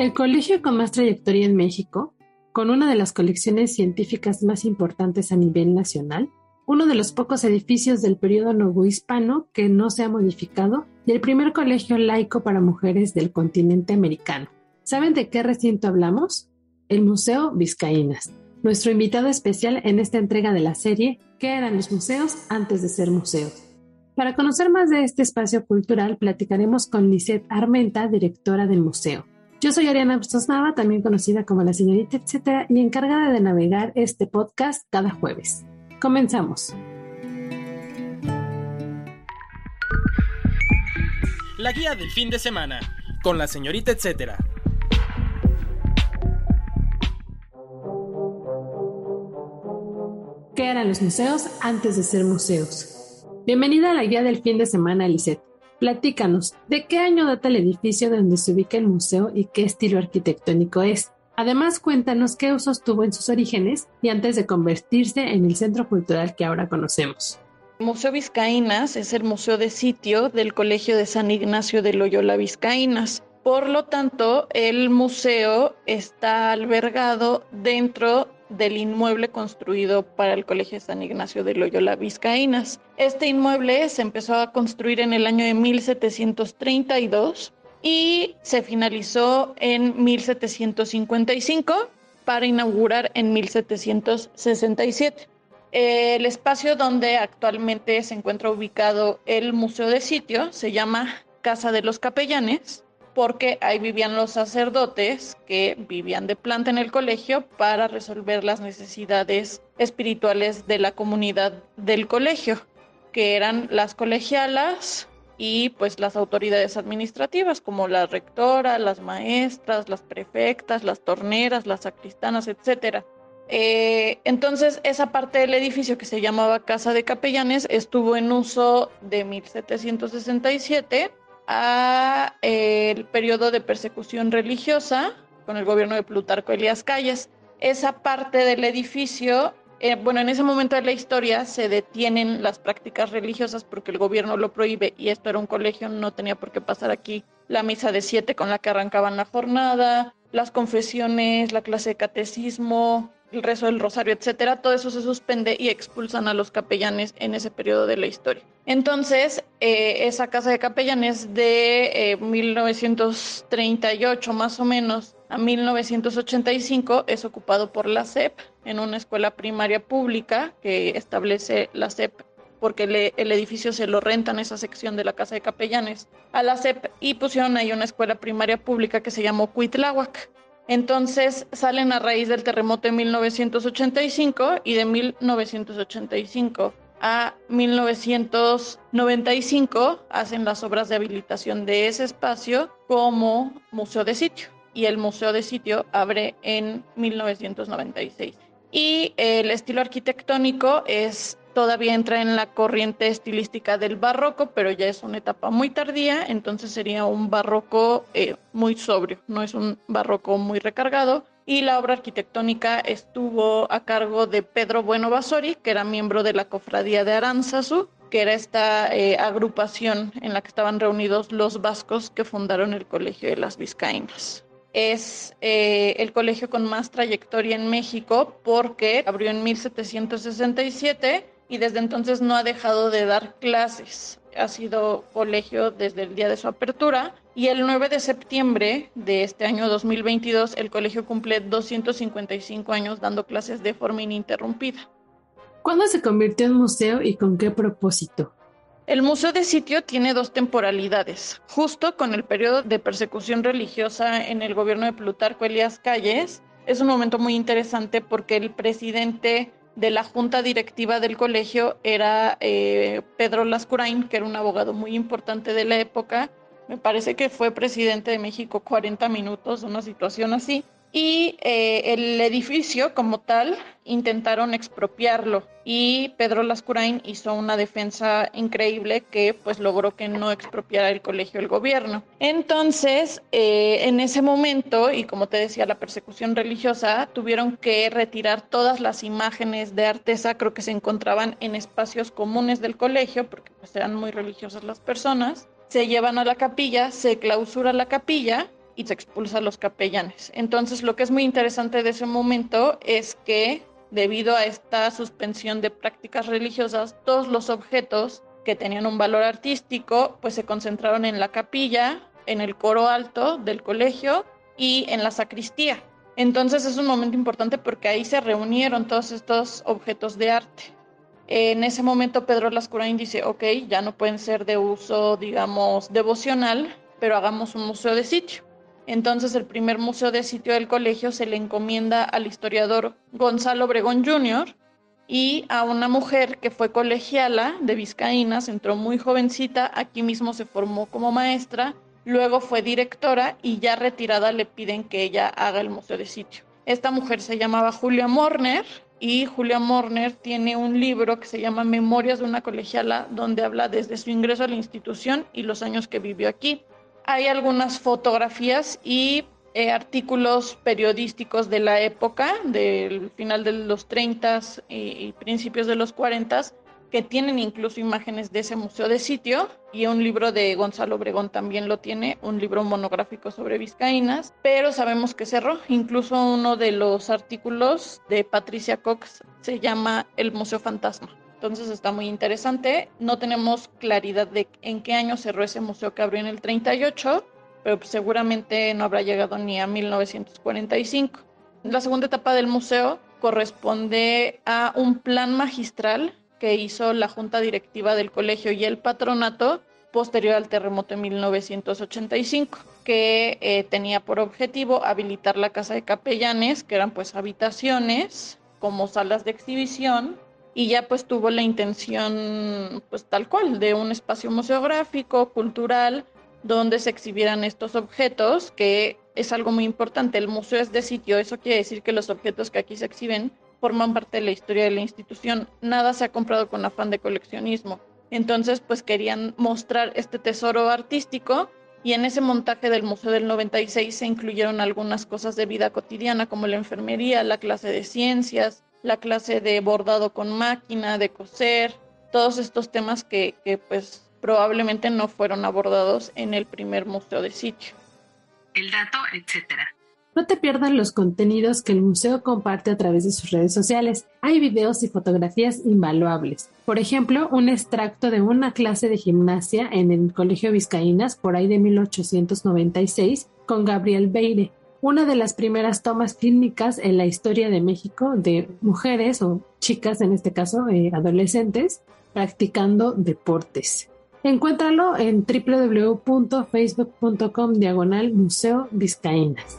El colegio con más trayectoria en México, con una de las colecciones científicas más importantes a nivel nacional, uno de los pocos edificios del periodo novohispano que no se ha modificado y el primer colegio laico para mujeres del continente americano. ¿Saben de qué recinto hablamos? El Museo Vizcaínas. Nuestro invitado especial en esta entrega de la serie ¿Qué eran los museos antes de ser museos? Para conocer más de este espacio cultural, platicaremos con Lisette Armenta, directora del museo. Yo soy Ariana Bustos Nava, también conocida como la señorita etcétera, y encargada de navegar este podcast cada jueves. Comenzamos. La guía del fin de semana, con la señorita etcétera. ¿Qué eran los museos antes de ser museos? Bienvenida a la guía del fin de semana, Lisette. Platícanos, ¿de qué año data el edificio donde se ubica el museo y qué estilo arquitectónico es? Además, cuéntanos qué usos tuvo en sus orígenes y antes de convertirse en el centro cultural que ahora conocemos. Museo Vizcaínas es el museo de sitio del Colegio de San Ignacio de Loyola Vizcaínas. Por lo tanto, el museo está albergado dentro del inmueble construido para el Colegio San Ignacio de Loyola Vizcaínas. Este inmueble se empezó a construir en el año de 1732 y se finalizó en 1755 para inaugurar en 1767. El espacio donde actualmente se encuentra ubicado el Museo de Sitio se llama Casa de los Capellanes porque ahí vivían los sacerdotes que vivían de planta en el colegio para resolver las necesidades espirituales de la comunidad del colegio, que eran las colegialas y pues las autoridades administrativas como la rectora, las maestras, las prefectas, las torneras, las sacristanas, etcétera. Eh, entonces, esa parte del edificio que se llamaba Casa de Capellanes estuvo en uso de 1767 a eh, el periodo de persecución religiosa con el gobierno de Plutarco Elías Calles. Esa parte del edificio, eh, bueno, en ese momento de la historia se detienen las prácticas religiosas porque el gobierno lo prohíbe y esto era un colegio, no tenía por qué pasar aquí la misa de siete con la que arrancaban la jornada, las confesiones, la clase de catecismo, el rezo del rosario, etcétera, todo eso se suspende y expulsan a los capellanes en ese periodo de la historia. Entonces, eh, esa casa de capellanes de 1938 eh, más o menos a 1985 es ocupado por la SEP en una escuela primaria pública que establece la SEP porque el edificio se lo rentan esa sección de la casa de capellanes a la SEP y pusieron ahí una escuela primaria pública que se llamó Cuitláhuac. Entonces salen a raíz del terremoto de 1985 y de 1985 a 1995 hacen las obras de habilitación de ese espacio como museo de sitio y el museo de sitio abre en 1996. Y el estilo arquitectónico es todavía entra en la corriente estilística del barroco, pero ya es una etapa muy tardía, entonces sería un barroco eh, muy sobrio, no es un barroco muy recargado. Y la obra arquitectónica estuvo a cargo de Pedro Bueno Basori, que era miembro de la cofradía de Aranzazu, que era esta eh, agrupación en la que estaban reunidos los vascos que fundaron el Colegio de las Vizcaínas es eh, el colegio con más trayectoria en México porque abrió en 1767 y desde entonces no ha dejado de dar clases. Ha sido colegio desde el día de su apertura y el 9 de septiembre de este año 2022 el colegio cumple 255 años dando clases de forma ininterrumpida. ¿Cuándo se convirtió en museo y con qué propósito? El museo de sitio tiene dos temporalidades. Justo con el periodo de persecución religiosa en el gobierno de Plutarco Elías Calles, es un momento muy interesante porque el presidente de la junta directiva del colegio era eh, Pedro Lascurain, que era un abogado muy importante de la época. Me parece que fue presidente de México 40 minutos, una situación así y eh, el edificio como tal intentaron expropiarlo y Pedro Lascurain hizo una defensa increíble que pues logró que no expropiara el colegio el gobierno. Entonces, eh, en ese momento, y como te decía, la persecución religiosa, tuvieron que retirar todas las imágenes de artesa, creo que se encontraban en espacios comunes del colegio, porque pues eran muy religiosas las personas. Se llevan a la capilla, se clausura la capilla y se expulsa a los capellanes. Entonces, lo que es muy interesante de ese momento es que debido a esta suspensión de prácticas religiosas, todos los objetos que tenían un valor artístico, pues se concentraron en la capilla, en el coro alto del colegio y en la sacristía. Entonces es un momento importante porque ahí se reunieron todos estos objetos de arte. En ese momento Pedro Lascurain dice, ok, ya no pueden ser de uso, digamos, devocional, pero hagamos un museo de sitio. Entonces el primer museo de sitio del colegio se le encomienda al historiador Gonzalo Obregón Jr. y a una mujer que fue colegiala de Vizcaínas, entró muy jovencita, aquí mismo se formó como maestra, luego fue directora y ya retirada le piden que ella haga el museo de sitio. Esta mujer se llamaba Julia Morner y Julia Morner tiene un libro que se llama Memorias de una colegiala donde habla desde su ingreso a la institución y los años que vivió aquí hay algunas fotografías y eh, artículos periodísticos de la época, del final de los 30 y, principios de los 40 que tienen incluso imágenes de ese museo de sitio y un libro de Gonzalo Obregón también lo tiene, un libro monográfico sobre vizcaínas, pero sabemos que cerró. Incluso uno de los artículos de Patricia Cox se llama El Museo Fantasma. Entonces está muy interesante. No tenemos claridad de en qué año cerró ese museo que abrió en el 38, pero pues seguramente no habrá llegado ni a 1945. La segunda etapa del museo corresponde a un plan magistral que hizo la junta directiva del colegio y el patronato posterior al terremoto en 1985, que eh, tenía por objetivo habilitar la casa de capellanes, que eran pues habitaciones como salas de exhibición y ya pues tuvo la intención pues tal cual de un espacio museográfico, cultural, donde se exhibieran estos objetos, que es algo muy importante. El museo es de sitio, eso quiere decir que los objetos que aquí se exhiben forman parte de la historia de la institución. Nada se ha comprado con afán de coleccionismo. Entonces, pues querían mostrar este tesoro artístico y en ese montaje del Museo del 96 se incluyeron algunas cosas de vida cotidiana como la enfermería, la clase de ciencias, la clase de bordado con máquina, de coser, todos estos temas que, pues probablemente no fueron abordados en el primer museo de sitio. El dato, etcétera. No te pierdas los contenidos que el museo comparte a través de sus redes sociales. Hay videos y fotografías invaluables. Por ejemplo, un extracto de una clase de gimnasia en el Colegio Vizcaínas por ahí de 1896 con Gabriel Beire, una de las primeras tomas clínicas en la historia de México de mujeres o chicas, en este caso eh, adolescentes, practicando deportes. Encuéntralo en www.facebook.com diagonal Museo Vizcaínas.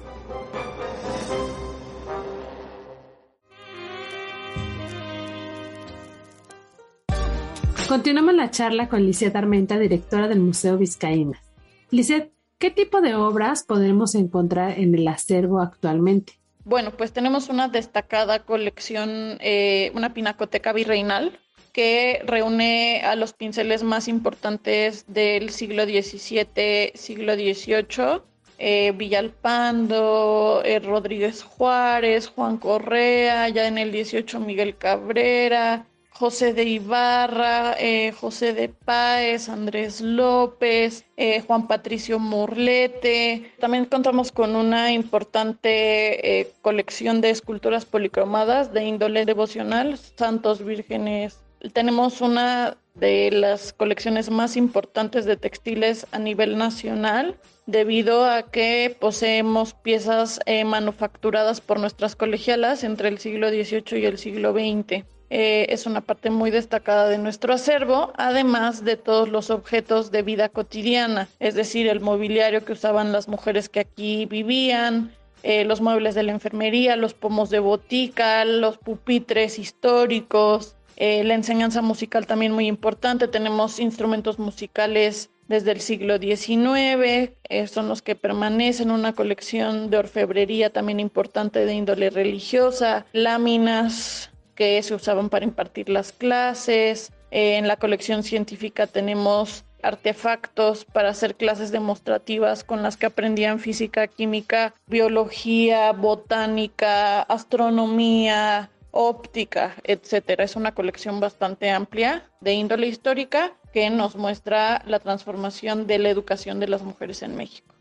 Continuamos la charla con Lisette Armenta, directora del Museo Vizcaínas. Lisette, ¿Qué tipo de obras podemos encontrar en el acervo actualmente? Bueno, pues tenemos una destacada colección, eh, una pinacoteca virreinal que reúne a los pinceles más importantes del siglo XVII, siglo XVIII, eh, Villalpando, eh, Rodríguez Juárez, Juan Correa, ya en el XVIII Miguel Cabrera, José de Ibarra, eh, José de Páez, Andrés López, eh, Juan Patricio Murlete. También contamos con una importante eh, colección de esculturas policromadas de índole devocional, santos vírgenes. Tenemos una de las colecciones más importantes de textiles a nivel nacional debido a que poseemos piezas manufacturadas por nuestras colegialas entre el siglo XVIII y el siglo XX. Eh, es una parte muy destacada de nuestro acervo, además de todos los objetos de vida cotidiana, es decir, el mobiliario que usaban las mujeres que aquí vivían, eh, los muebles de la enfermería, los pomos de botica, los pupitres históricos, eh, la enseñanza musical también muy importante. Tenemos instrumentos musicales desde el siglo XIX, son los que permanecen, una colección de orfebrería también importante de índole religiosa, láminas que se usaban para impartir las clases. Eh, en la colección científica tenemos artefactos para hacer clases demostrativas con las que aprendían física, química, biología, botánica, astronomía, óptica, etcétera. Es una colección bastante amplia de índole histórica que nos muestra la transformación de la educación de las mujeres en México.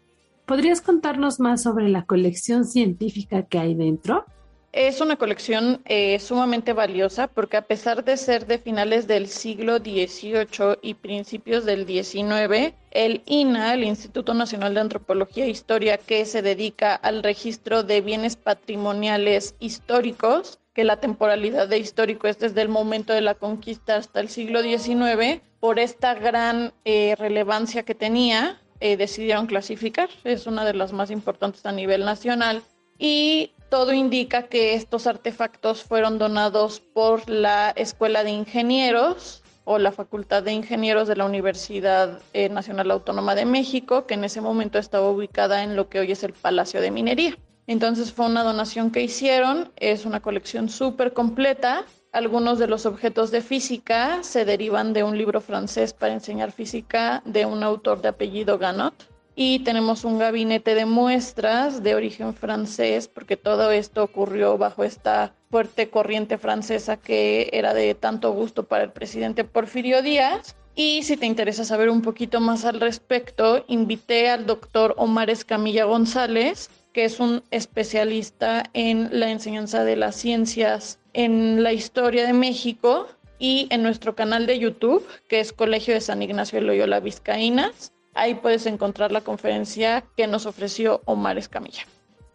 ¿Podrías contarnos más sobre la colección científica que hay dentro? Es una colección eh, sumamente valiosa porque a pesar de ser de finales del siglo XVIII y principios del XIX, el INA, el Instituto Nacional de Antropología e Historia, que se dedica al registro de bienes patrimoniales históricos, que la temporalidad de histórico es desde el momento de la conquista hasta el siglo XIX, por esta gran eh, relevancia que tenía, eh, decidieron clasificar. Es una de las más importantes a nivel nacional. Y todo indica que estos artefactos fueron donados por la Escuela de Ingenieros o la Facultad de Ingenieros de la Universidad eh, Nacional Autónoma de México, que en ese momento estaba ubicada en lo que hoy es el Palacio de Minería. Entonces fue una donación que hicieron, es una colección súper completa. Algunos de los objetos de física se derivan de un libro francés para enseñar física de un autor de apellido Ganot. Y tenemos un gabinete de muestras de origen francés, porque todo esto ocurrió bajo esta fuerte corriente francesa que era de tanto gusto para el presidente Porfirio Díaz. Y si te interesa saber un poquito más al respecto, invité al doctor Omar Escamilla González, que es un especialista en la enseñanza de las ciencias en la historia de México y en nuestro canal de YouTube, que es Colegio de San Ignacio de Loyola Vizcaínas. Ahí puedes encontrar la conferencia que nos ofreció Omar Escamilla.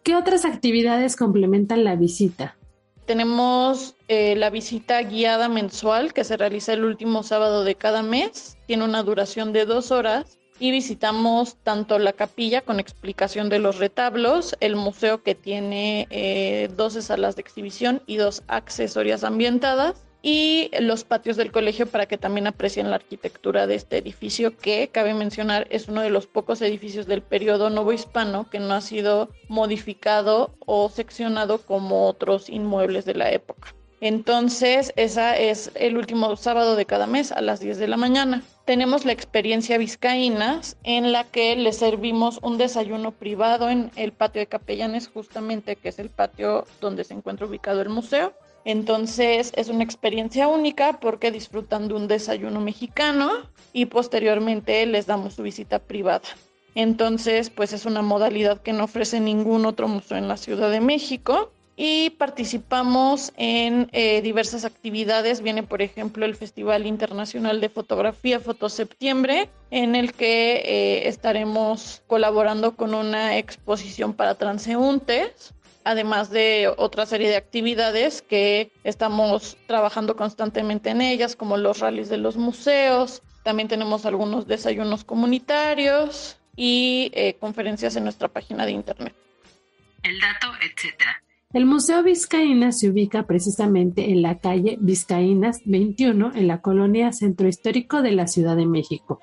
¿Qué otras actividades complementan la visita? Tenemos eh, la visita guiada mensual que se realiza el último sábado de cada mes. Tiene una duración de dos horas y visitamos tanto la capilla con explicación de los retablos, el museo que tiene eh, 12 salas de exhibición y dos accesorias ambientadas y los patios del colegio para que también aprecien la arquitectura de este edificio que, cabe mencionar, es uno de los pocos edificios del periodo novohispano que no ha sido modificado o seccionado como otros inmuebles de la época. Entonces, esa es el último sábado de cada mes a las 10 de la mañana. Tenemos la experiencia Vizcaínas en la que le servimos un desayuno privado en el patio de capellanes, justamente que es el patio donde se encuentra ubicado el museo. Entonces es una experiencia única porque disfrutan de un desayuno mexicano y posteriormente les damos su visita privada. Entonces, pues es una modalidad que no ofrece ningún otro museo en la Ciudad de México y participamos en eh, diversas actividades. Viene, por ejemplo, el Festival Internacional de Fotografía Foto Septiembre, en el que eh, estaremos colaborando con una exposición para transeúntes, además de otra serie de actividades que estamos trabajando constantemente en ellas, como los rallies de los museos. También tenemos algunos desayunos comunitarios y eh, conferencias en nuestra página de internet. El dato, etcétera. El Museo Vizcaínas se ubica precisamente en la calle Vizcaínas 21 en la colonia Centro Histórico de la Ciudad de México.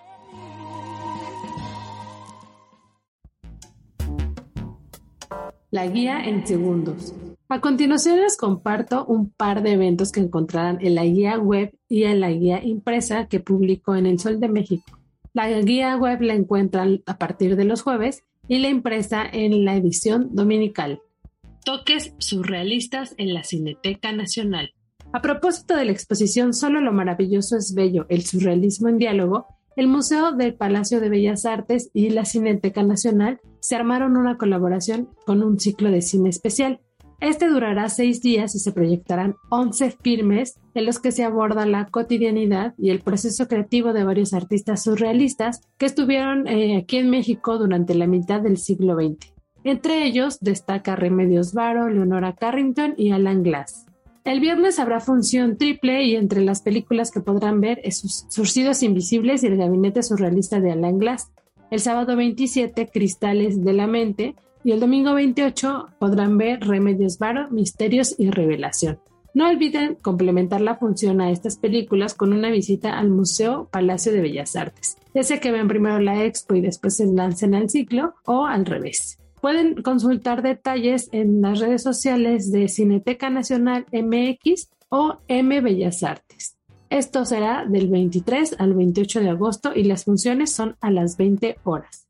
La guía en segundos. A continuación les comparto un par de eventos que encontrarán en la guía web y en la guía impresa que publico en El Sol de México. La guía web la encuentran a partir de los jueves y la impresa en la edición dominical. Toques surrealistas en la Cineteca Nacional. A propósito de la exposición Solo lo maravilloso es bello, el surrealismo en diálogo, el Museo del Palacio de Bellas Artes y la Cineteca Nacional se armaron una colaboración con un ciclo de cine especial. Este durará seis días y se proyectarán 11 filmes en los que se aborda la cotidianidad y el proceso creativo de varios artistas surrealistas que estuvieron eh, aquí en México durante la mitad del siglo XX. Entre ellos destaca Remedios Varo, Leonora Carrington y Alan Glass. El viernes habrá función triple y entre las películas que podrán ver es Surcidos Invisibles y El Gabinete Surrealista de Alan Glass. El sábado 27, Cristales de la Mente, Y el domingo 28 podrán ver Remedios Varo, Misterios y Revelación. No olviden complementar la función a estas películas con una visita al Museo Palacio de Bellas Artes, ya sea que ven primero la expo y después se lancen al ciclo o al revés. Pueden consultar detalles en las redes sociales de Cineteca Nacional MX o M Bellas Artes. Esto será del 23 al 28 de agosto y las funciones son a las 20 horas.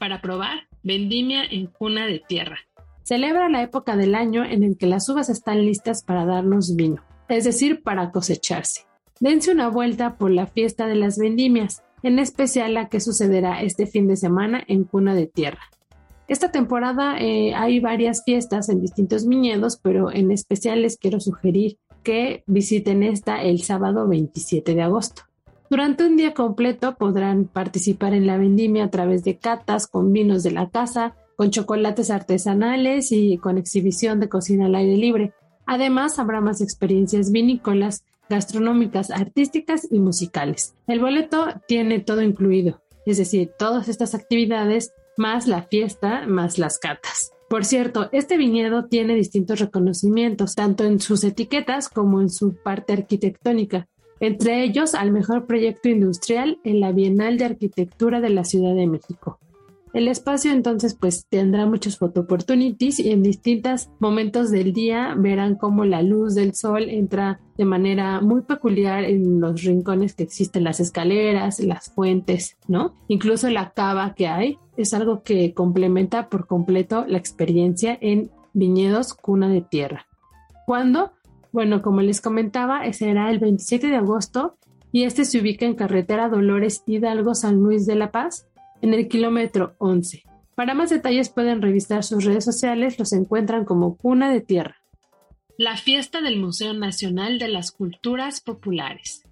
Para probar, vendimia en cuna de tierra celebra la época del año en el que las uvas están listas para darnos vino, es decir, para cosecharse. Dense una vuelta por la fiesta de las vendimias, en especial la que sucederá este fin de semana en Cuna de Tierra. Esta temporada eh, hay varias fiestas en distintos viñedos, pero en especial les quiero sugerir que visiten esta el sábado 27 de agosto. Durante un día completo podrán participar en la vendimia a través de catas con vinos de la casa, con chocolates artesanales y con exhibición de cocina al aire libre. Además, habrá más experiencias vinícolas, gastronómicas, artísticas y musicales. El boleto tiene todo incluido, es decir, todas estas actividades más la fiesta, más las catas. Por cierto, este viñedo tiene distintos reconocimientos, tanto en sus etiquetas como en su parte arquitectónica, entre ellos al mejor proyecto industrial en la Bienal de Arquitectura de la Ciudad de México. El espacio entonces pues tendrá muchos photo opportunities y en distintos momentos del día verán cómo la luz del sol entra de manera muy peculiar en los rincones que existen, las escaleras, las fuentes, ¿no? Incluso la cava que hay es algo que complementa por completo la experiencia en viñedos cuna de tierra. ¿Cuándo? Bueno, como les comentaba, será el 27 de agosto y este se ubica en carretera Dolores Hidalgo San Luis de la Paz en el kilómetro 11. Para más detalles pueden revisar sus redes sociales, los encuentran como Cuna de Tierra. La fiesta del Museo Nacional de las Culturas Populares.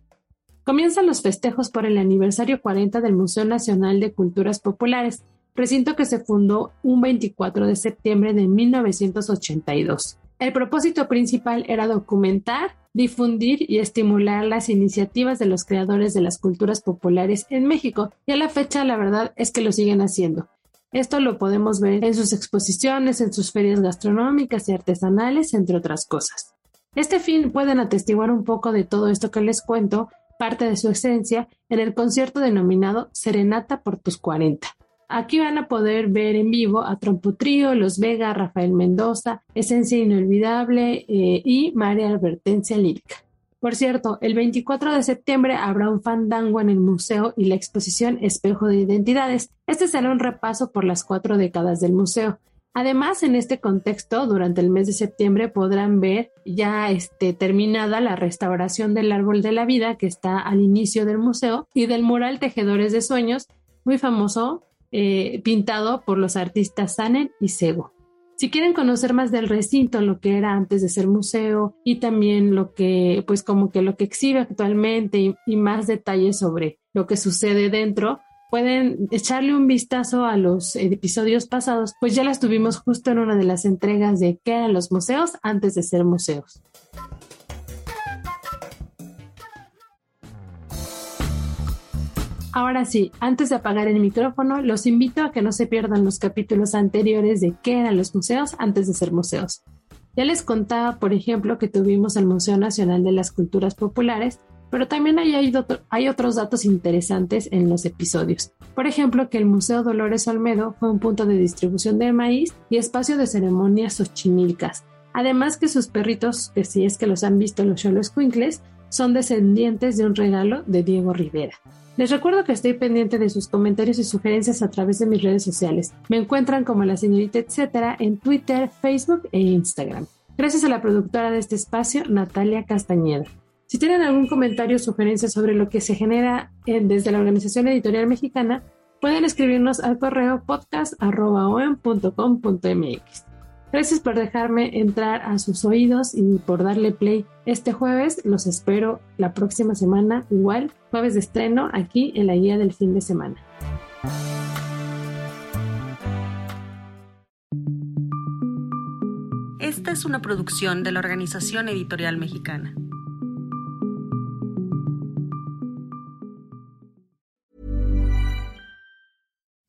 Comienzan los festejos por el aniversario 40 del Museo Nacional de Culturas Populares, recinto que se fundó un 24 de septiembre de 1982. El propósito principal era documentar, difundir y estimular las iniciativas de los creadores de las culturas populares en México, y a la fecha la verdad es que lo siguen haciendo. Esto lo podemos ver en sus exposiciones, en sus ferias gastronómicas y artesanales, entre otras cosas. Este fin pueden atestiguar un poco de todo esto que les cuento, parte de su esencia, en el concierto denominado Serenata por tus 40, Aquí van a poder ver en vivo a Trompo Trío, Los Vega, Rafael Mendoza, Esencia Inolvidable eh, y María Advertencia Lírica. Por cierto, el 24 de septiembre habrá un fandango en el museo y la exposición Espejo de Identidades. Este será un repaso por las cuatro décadas del museo. Además, en este contexto, durante el mes de septiembre podrán ver ya este, terminada la restauración del árbol de la vida que está al inicio del museo y del mural Tejedores de Sueños, muy famoso eh, pintado por los artistas Sanen y Sego. Si quieren conocer más del recinto, lo que era antes de ser museo y también lo que, pues como que lo que exhibe actualmente y, más detalles sobre lo que sucede dentro, pueden echarle un vistazo a los episodios pasados, pues ya las tuvimos justo en una de las entregas de qué eran los museos antes de ser museos. Ahora sí, antes de apagar el micrófono, los invito a que no se pierdan los capítulos anteriores de qué eran los museos antes de ser museos. Ya les contaba, por ejemplo, que tuvimos el Museo Nacional de las Culturas Populares, pero también hay, otros datos interesantes en los episodios. Por ejemplo, que el Museo Dolores Olmedo fue un punto de distribución de maíz y espacio de ceremonias xochimilcas. Además que sus perritos, que si es que los han visto los Cholos Quinkles, son descendientes de un regalo de Diego Rivera. Les recuerdo que estoy pendiente de sus comentarios y sugerencias a través de mis redes sociales. Me encuentran como la señorita etcétera en Twitter, Facebook e Instagram. Gracias a la productora de este espacio, Natalia Castañeda. Si tienen algún comentario o sugerencia sobre lo que se genera desde la Organización Editorial Mexicana, pueden escribirnos al correo podcast.com.mx. Gracias por dejarme entrar a sus oídos y por darle play este jueves. Los espero la próxima semana, igual, jueves de estreno, aquí en la guía del fin de semana. Esta es una producción de la Organización Editorial Mexicana.